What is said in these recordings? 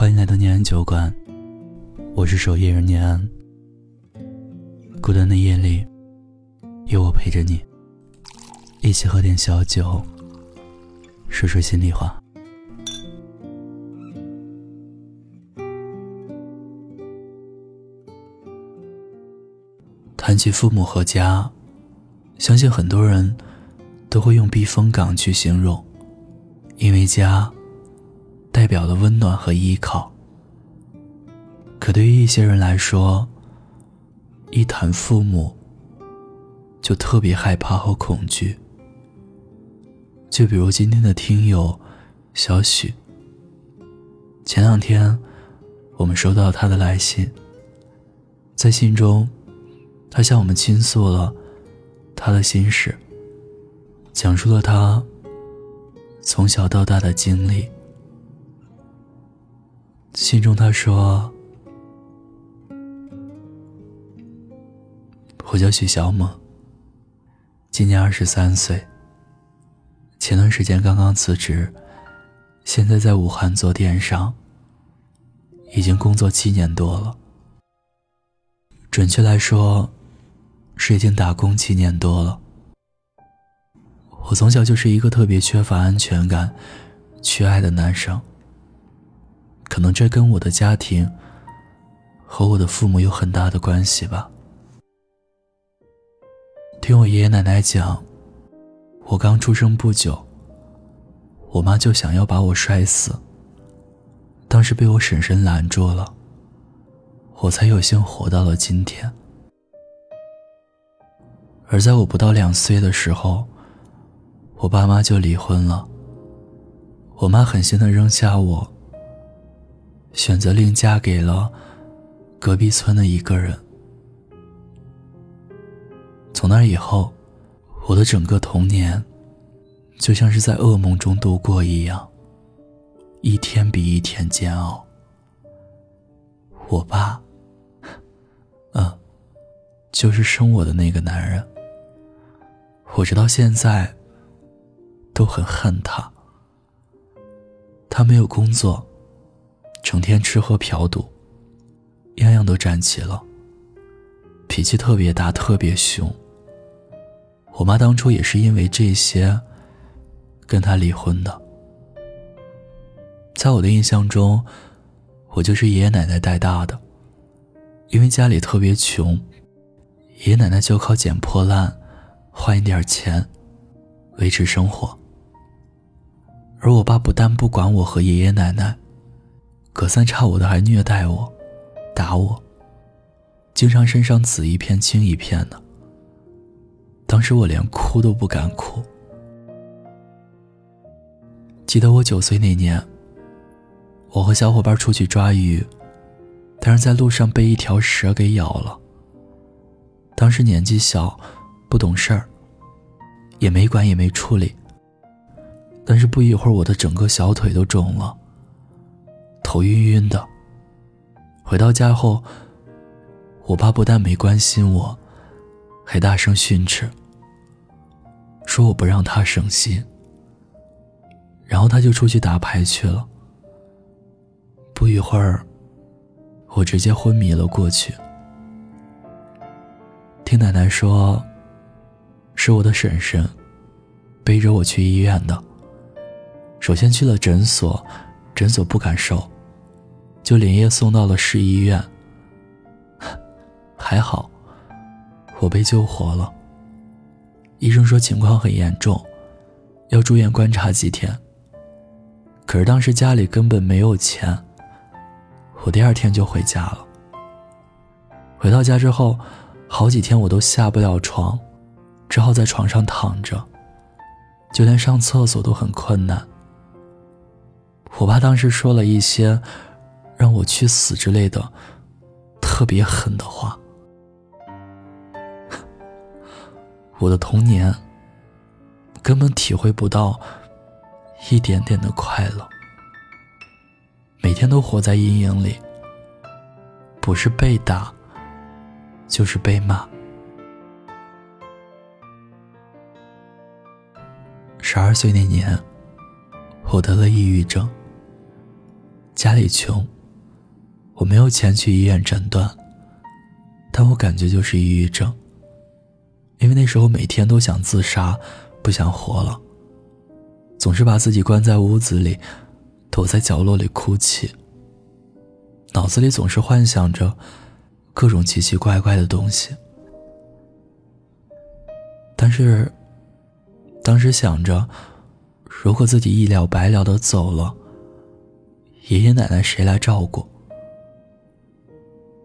欢迎来到念安酒馆，我是守夜人念安。孤单的夜里，有我陪着你，一起喝点小酒，说说心里话。谈起父母和家，相信很多人都会用避风港去形容，因为家表了温暖和依靠。可对于一些人来说，一谈父母，就特别害怕和恐惧。就比如今天的听友小许，前两天我们收到他的来信，在信中。他向我们倾诉了他的心事，讲述了他从小到大的经历。信中他说：“我叫许小猛，今年二十三岁。前段时间刚刚辞职，现在在武汉做电商，已经工作七年多了。准确来说。”是已经打工七年多了。我从小就是一个特别缺乏安全感、缺爱的男生。可能这跟我的家庭和我的父母有很大的关系吧。听我爷爷奶奶讲，我刚出生不久，我妈就想要把我摔死。当时被我婶婶拦住了，我才有幸活到了今天。而在我不到两岁的时候，我爸妈就离婚了。我妈狠心的扔下我，选择另嫁给了隔壁村的一个人。从那以后，我的整个童年就像是在噩梦中度过一样，一天比一天煎熬。我爸，嗯，就是生我的那个男人。我直到现在都很恨他。他没有工作，成天吃喝嫖赌，样样都占齐了。脾气特别大，特别凶。我妈当初也是因为这些跟他离婚的。在我的印象中，我就是爷爷奶奶带大的，因为家里特别穷，爷爷奶奶就靠捡破烂。换一点钱，维持生活。而我爸不但不管我和爷爷奶奶，隔三差五的还虐待我，打我，经常身上紫一片青一片的。当时我连哭都不敢哭。记得我九岁那年，我和小伙伴出去抓鱼，但是在路上被一条蛇给咬了。当时年纪小。不懂事儿，也没管也没处理。但是不一会儿，我的整个小腿都肿了，头晕晕的。回到家后，我爸不但没关心我，还大声训斥，说我不让他省心。然后他就出去打牌去了。不一会儿，我直接昏迷了过去。听奶奶说。是我的婶婶背着我去医院的。首先去了诊所，诊所不敢收，就连夜送到了市医院。还好，我被救活了。医生说情况很严重，要住院观察几天。可是当时家里根本没有钱，我第二天就回家了。回到家之后，好几天我都下不了床。只好在床上躺着，就连上厕所都很困难。我爸当时说了一些让我去死之类的特别狠的话。我的童年根本体会不到一点点的快乐，每天都活在阴影里，不是被打，就是被骂。十二岁那年，我得了抑郁症。家里穷，我没有钱去医院诊断，但我感觉就是抑郁症。因为那时候每天都想自杀，不想活了，总是把自己关在屋子里，躲在角落里哭泣。脑子里总是幻想着各种奇奇怪怪的东西，但是当时想着，如果自己一了百了的走了，爷爷奶奶谁来照顾？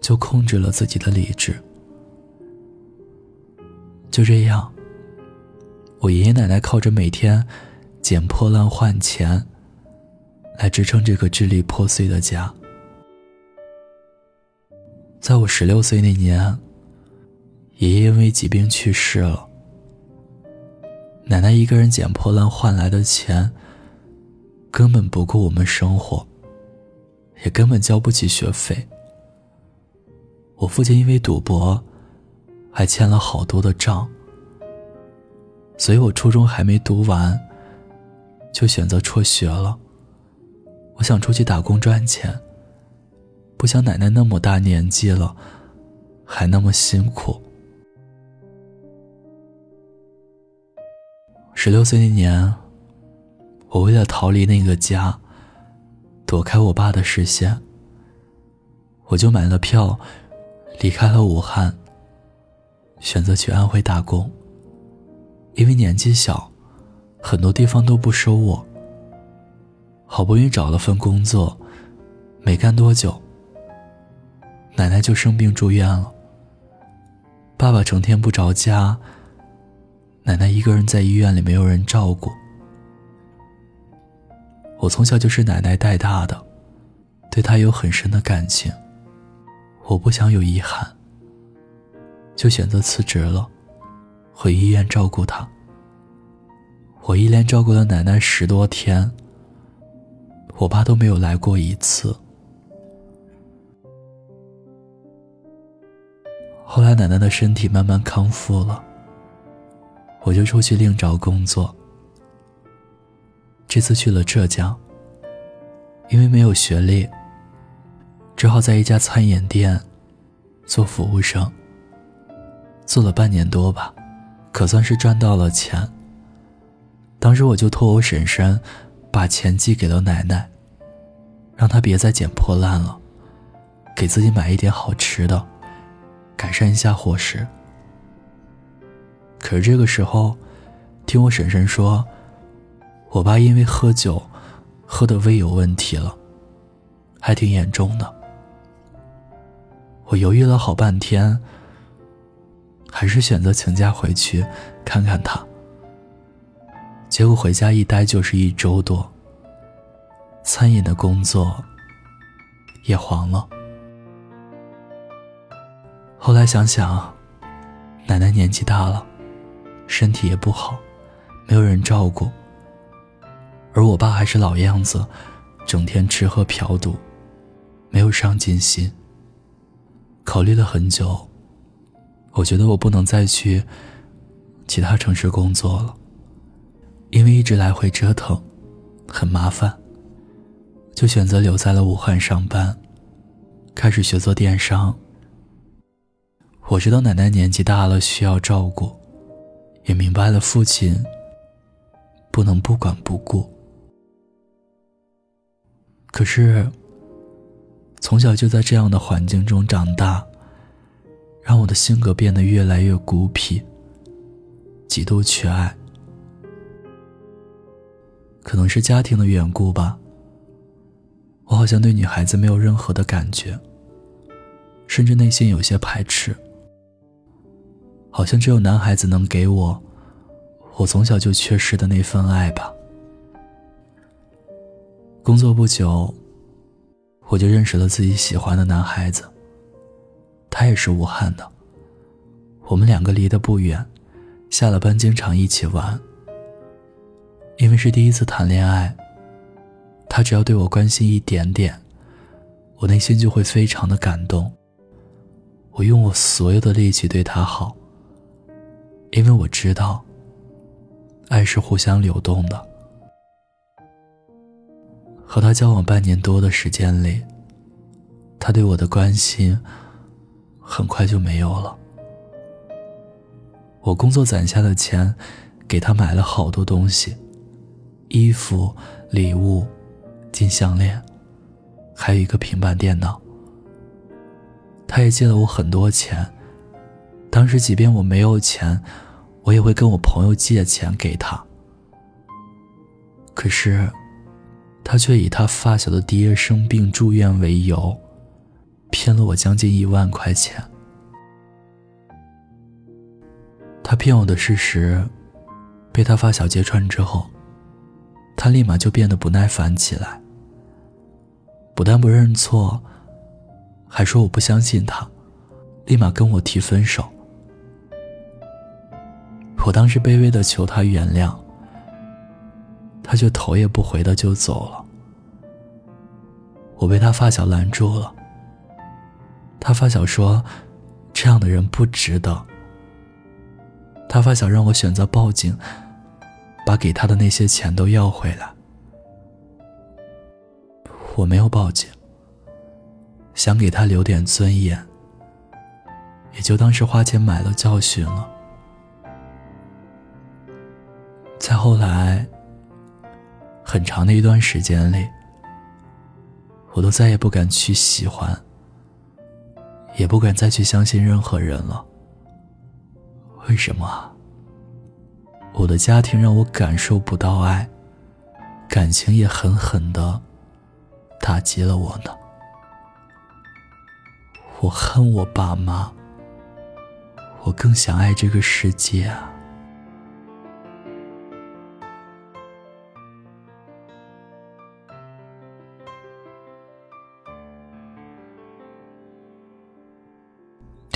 就控制了自己的理智。就这样，我爷爷奶奶靠着每天捡破烂换钱，来支撑这个支离破碎的家。在我十六岁那年，爷爷因为疾病去世了。奶奶一个人捡破烂换来的钱，根本不够我们生活，也根本交不起学费。我父亲因为赌博。还欠了好多的账，所以我初中还没读完，就选择辍学了。我想出去打工赚钱，不想奶奶那么大年纪了，还那么辛苦。十六岁那年，我为了逃离那个家，躲开我爸的视线，我就买了票，离开了武汉。选择去安徽打工，因为年纪小，很多地方都不收我。好不容易找了份工作，没干多久，奶奶就生病住院了。爸爸成天不着家，奶奶一个人在医院里没有人照顾。我从小就是奶奶带大的，对她有很深的感情，我不想有遗憾。就选择辞职了，回医院照顾她。我一连照顾了奶奶十多天，我爸都没有来过一次。后来奶奶的身体慢慢康复了，我就出去另找工作。这次去了浙江，因为没有学历，只好在一家餐饮店做服务生。做了半年多吧，可算是赚到了钱。当时我就托我婶婶，把钱寄给了奶奶，让她别再捡破烂了，给自己买一点好吃的，改善一下伙食。可是这个时候，听我婶婶说，我爸因为喝酒，喝的胃有问题了，还挺严重的。我犹豫了好半天。还是选择请假回去看看他。结果回家一待就是一周多。餐饮的工作也黄了。后来想想，奶奶年纪大了，身体也不好，没有人照顾。而我爸还是老样子，整天吃喝嫖赌，没有上进心。考虑了很久。我觉得我不能再去其他城市工作了，因为一直来回折腾，很麻烦。就选择留在了武汉上班，开始学做电商。我知道奶奶年纪大了需要照顾，也明白了父亲不能不管不顾。可是，从小就在这样的环境中长大。让我的性格变得越来越孤僻，极度缺爱。可能是家庭的缘故吧，我好像对女孩子没有任何的感觉，甚至内心有些排斥。好像只有男孩子能给我，我从小就缺失的那份爱吧。工作不久，我就认识了自己喜欢的男孩子。他也是武汉的，我们两个离得不远，下了班经常一起玩。因为是第一次谈恋爱，他只要对我关心一点点，我内心就会非常的感动。我用我所有的力气对他好，因为我知道，爱是互相流动的。和他交往半年多的时间里，他对我的关心很快就没有了。我工作攒下的钱，给他买了好多东西，衣服、礼物、金项链，还有一个平板电脑。他也借了我很多钱。当时，即便我没有钱，我也会跟我朋友借钱给他。可是。他却以他发小的爹生病住院为由，骗了我将近一万块钱。他骗我的事实，被他发小揭穿之后，他立马就变得不耐烦起来。不但不认错，还说我不相信他，立马跟我提分手。我当时卑微的求他原谅。他就头也不回的就走了。我被他发小拦住了。他发小说：“这样的人不值得。”他发小让我选择报警，把给他的那些钱都要回来。我没有报警，想给他留点尊严，也就当是花钱买了教训了。再后来。很长的一段时间里，我都再也不敢去喜欢，也不敢再去相信任何人了。为什么？我的家庭让我感受不到爱，感情也狠狠的打击了我呢。我恨我爸妈，我更想爱这个世界啊。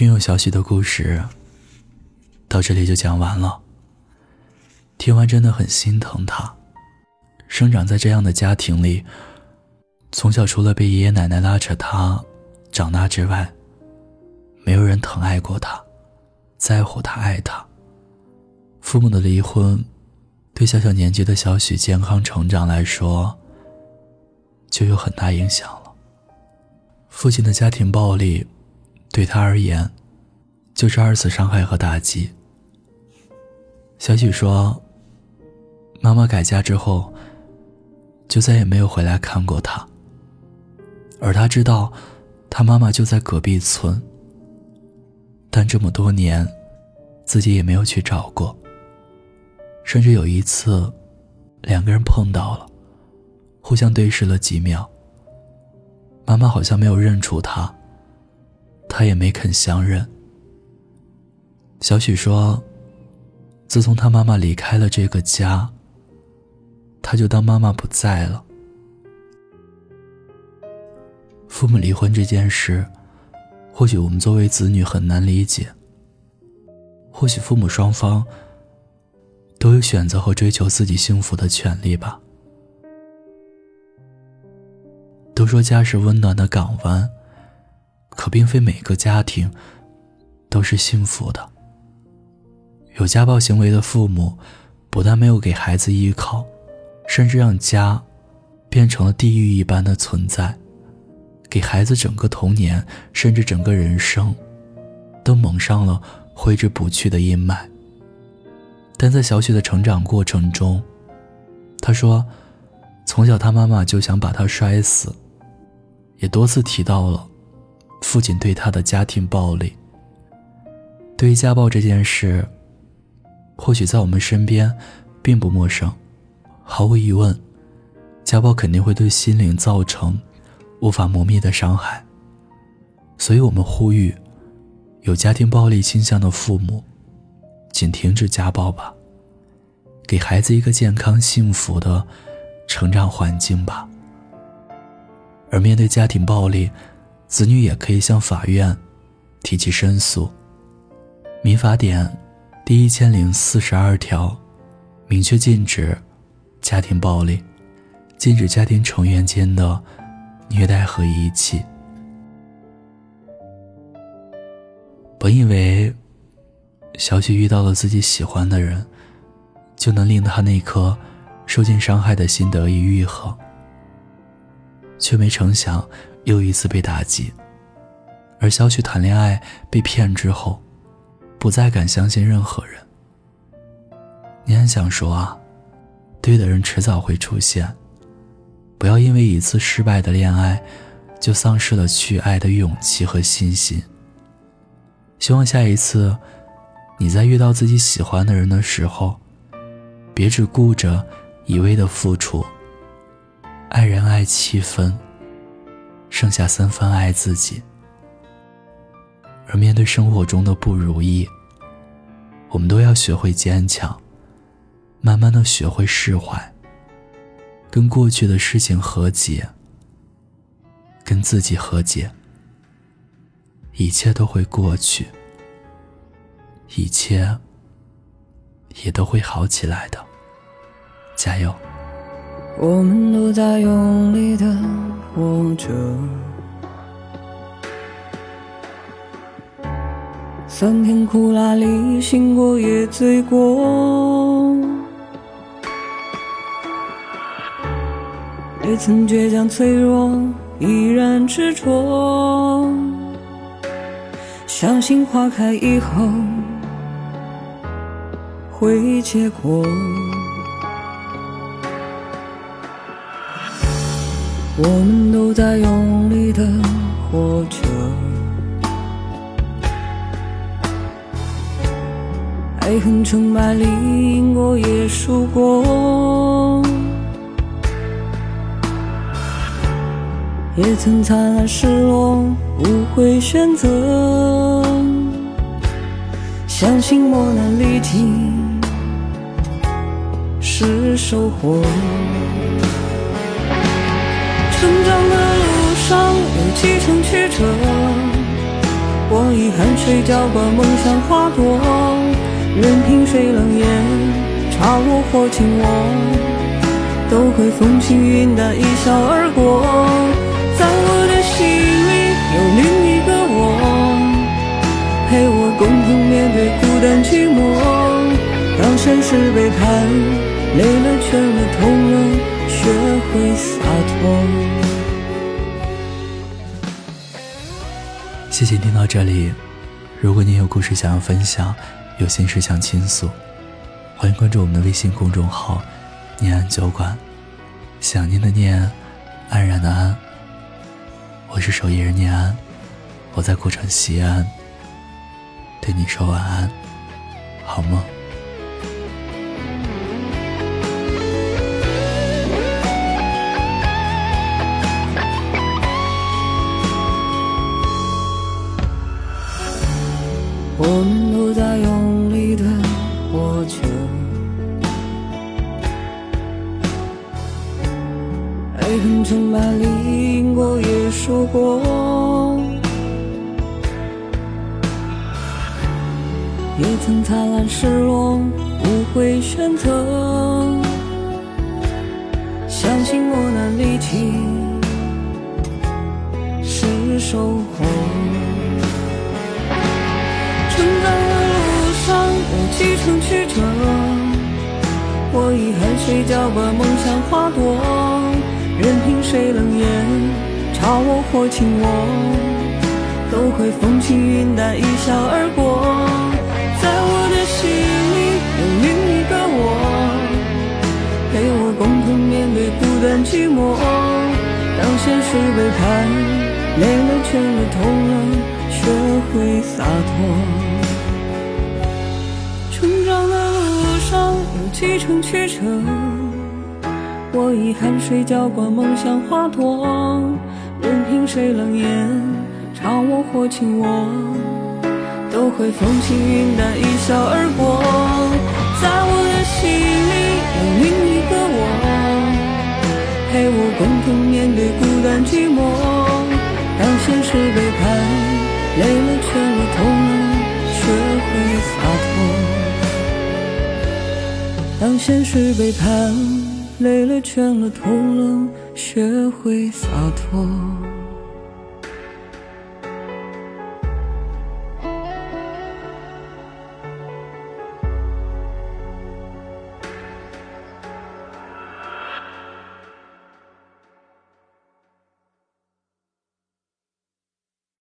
听友小许的故事到这里就讲完了。听完真的很心疼他，生长在这样的家庭里，从小除了被爷爷奶奶拉扯他长大之外，没有人疼爱过他，在乎他，爱他。父母的离婚，对小小年纪的小许健康成长来说，就有很大影响了。父亲的家庭暴力。对他而言，就是二次伤害和打击。小许说：“妈妈改嫁之后，就再也没有回来看过他。而他知道，他妈妈就在隔壁村。但这么多年，自己也没有去找过。甚至有一次，两个人碰到了，互相对视了几秒。妈妈好像没有认出他。”他也没肯相认。小许说：“自从他妈妈离开了这个家，他就当妈妈不在了。父母离婚这件事，或许我们作为子女很难理解。或许父母双方都有选择和追求自己幸福的权利吧。都说家是温暖的港湾。”可并非每个家庭都是幸福的。有家暴行为的父母，不但没有给孩子依靠，甚至让家变成了地狱一般的存在，给孩子整个童年，甚至整个人生，都蒙上了挥之不去的阴霾。但在小雪的成长过程中，他说，从小他妈妈就想把他摔死，也多次提到了。父亲对他的家庭暴力。对于家暴这件事，或许在我们身边并不陌生。毫无疑问，家暴肯定会对心灵造成无法磨灭的伤害。所以我们呼吁，有家庭暴力倾向的父母，请停止家暴吧，给孩子一个健康幸福的成长环境吧。而面对家庭暴力，子女也可以向法院提起申诉。民法典第一千零四十二条明确禁止家庭暴力，禁止家庭成员间的虐待和遗弃。本以为小许遇到了自己喜欢的人，就能令他那颗受尽伤害的心得以愈合，却没成想又一次被打击。而小许谈恋爱被骗之后，不再敢相信任何人。你很想说啊，对的人迟早会出现，不要因为一次失败的恋爱，就丧失了去爱的勇气和信心。希望下一次，你在遇到自己喜欢的人的时候，别只顾着一味的付出。爱人爱七分，剩下三分爱自己。而面对生活中的不如意，我们都要学会坚强，慢慢的学会释怀，跟过去的事情和解，跟自己和解，一切都会过去，一切也都会好起来的，加油！我们都在用力的活着，酸甜苦辣里醒过也醉过，也曾倔强脆弱，依然执着，相信花开以后会结果。我们都在用力的活着，爱恨成败里赢过也输过，也曾灿烂失落，无悔选择，相信磨难历尽是收获。成长的路上有几程曲折，我以汗水浇灌梦想花朵，任凭谁冷眼嘲我或轻我，都会风轻云淡一笑而过。在我的心里有另一个我，陪我共同面对孤单寂寞。当现实背叛，累了倦了痛了。学会洒脱。谢谢听到这里，如果你有故事想要分享，有心事想倾诉，欢迎关注我们的微信公众号“念安酒馆”。想念的念，安然的安。我是守夜人念安，我在古城西安，对你说晚安，好梦。恨成败里赢过也输过，也曾灿烂失落，无悔选择，相信磨难历尽是收获。成长的路上有几程曲折，我以汗水浇灌梦想花朵，任凭谁冷眼嘲我或轻我，都会风轻云淡一笑而过。在我的心里有另一个我，陪我共同面对孤单寂寞。当现实背叛，累了倦了痛了，学会洒脱。成长的路上有几程曲折，我以汗水浇灌梦想花朵，任凭谁冷眼嘲我或轻我，都会风轻云淡一笑而过。在我的心里有另一个我，陪我共同面对孤单寂寞。当现实背叛，累了倦了痛了，学会洒脱。当现实背叛，累了倦了痛了，学会洒脱。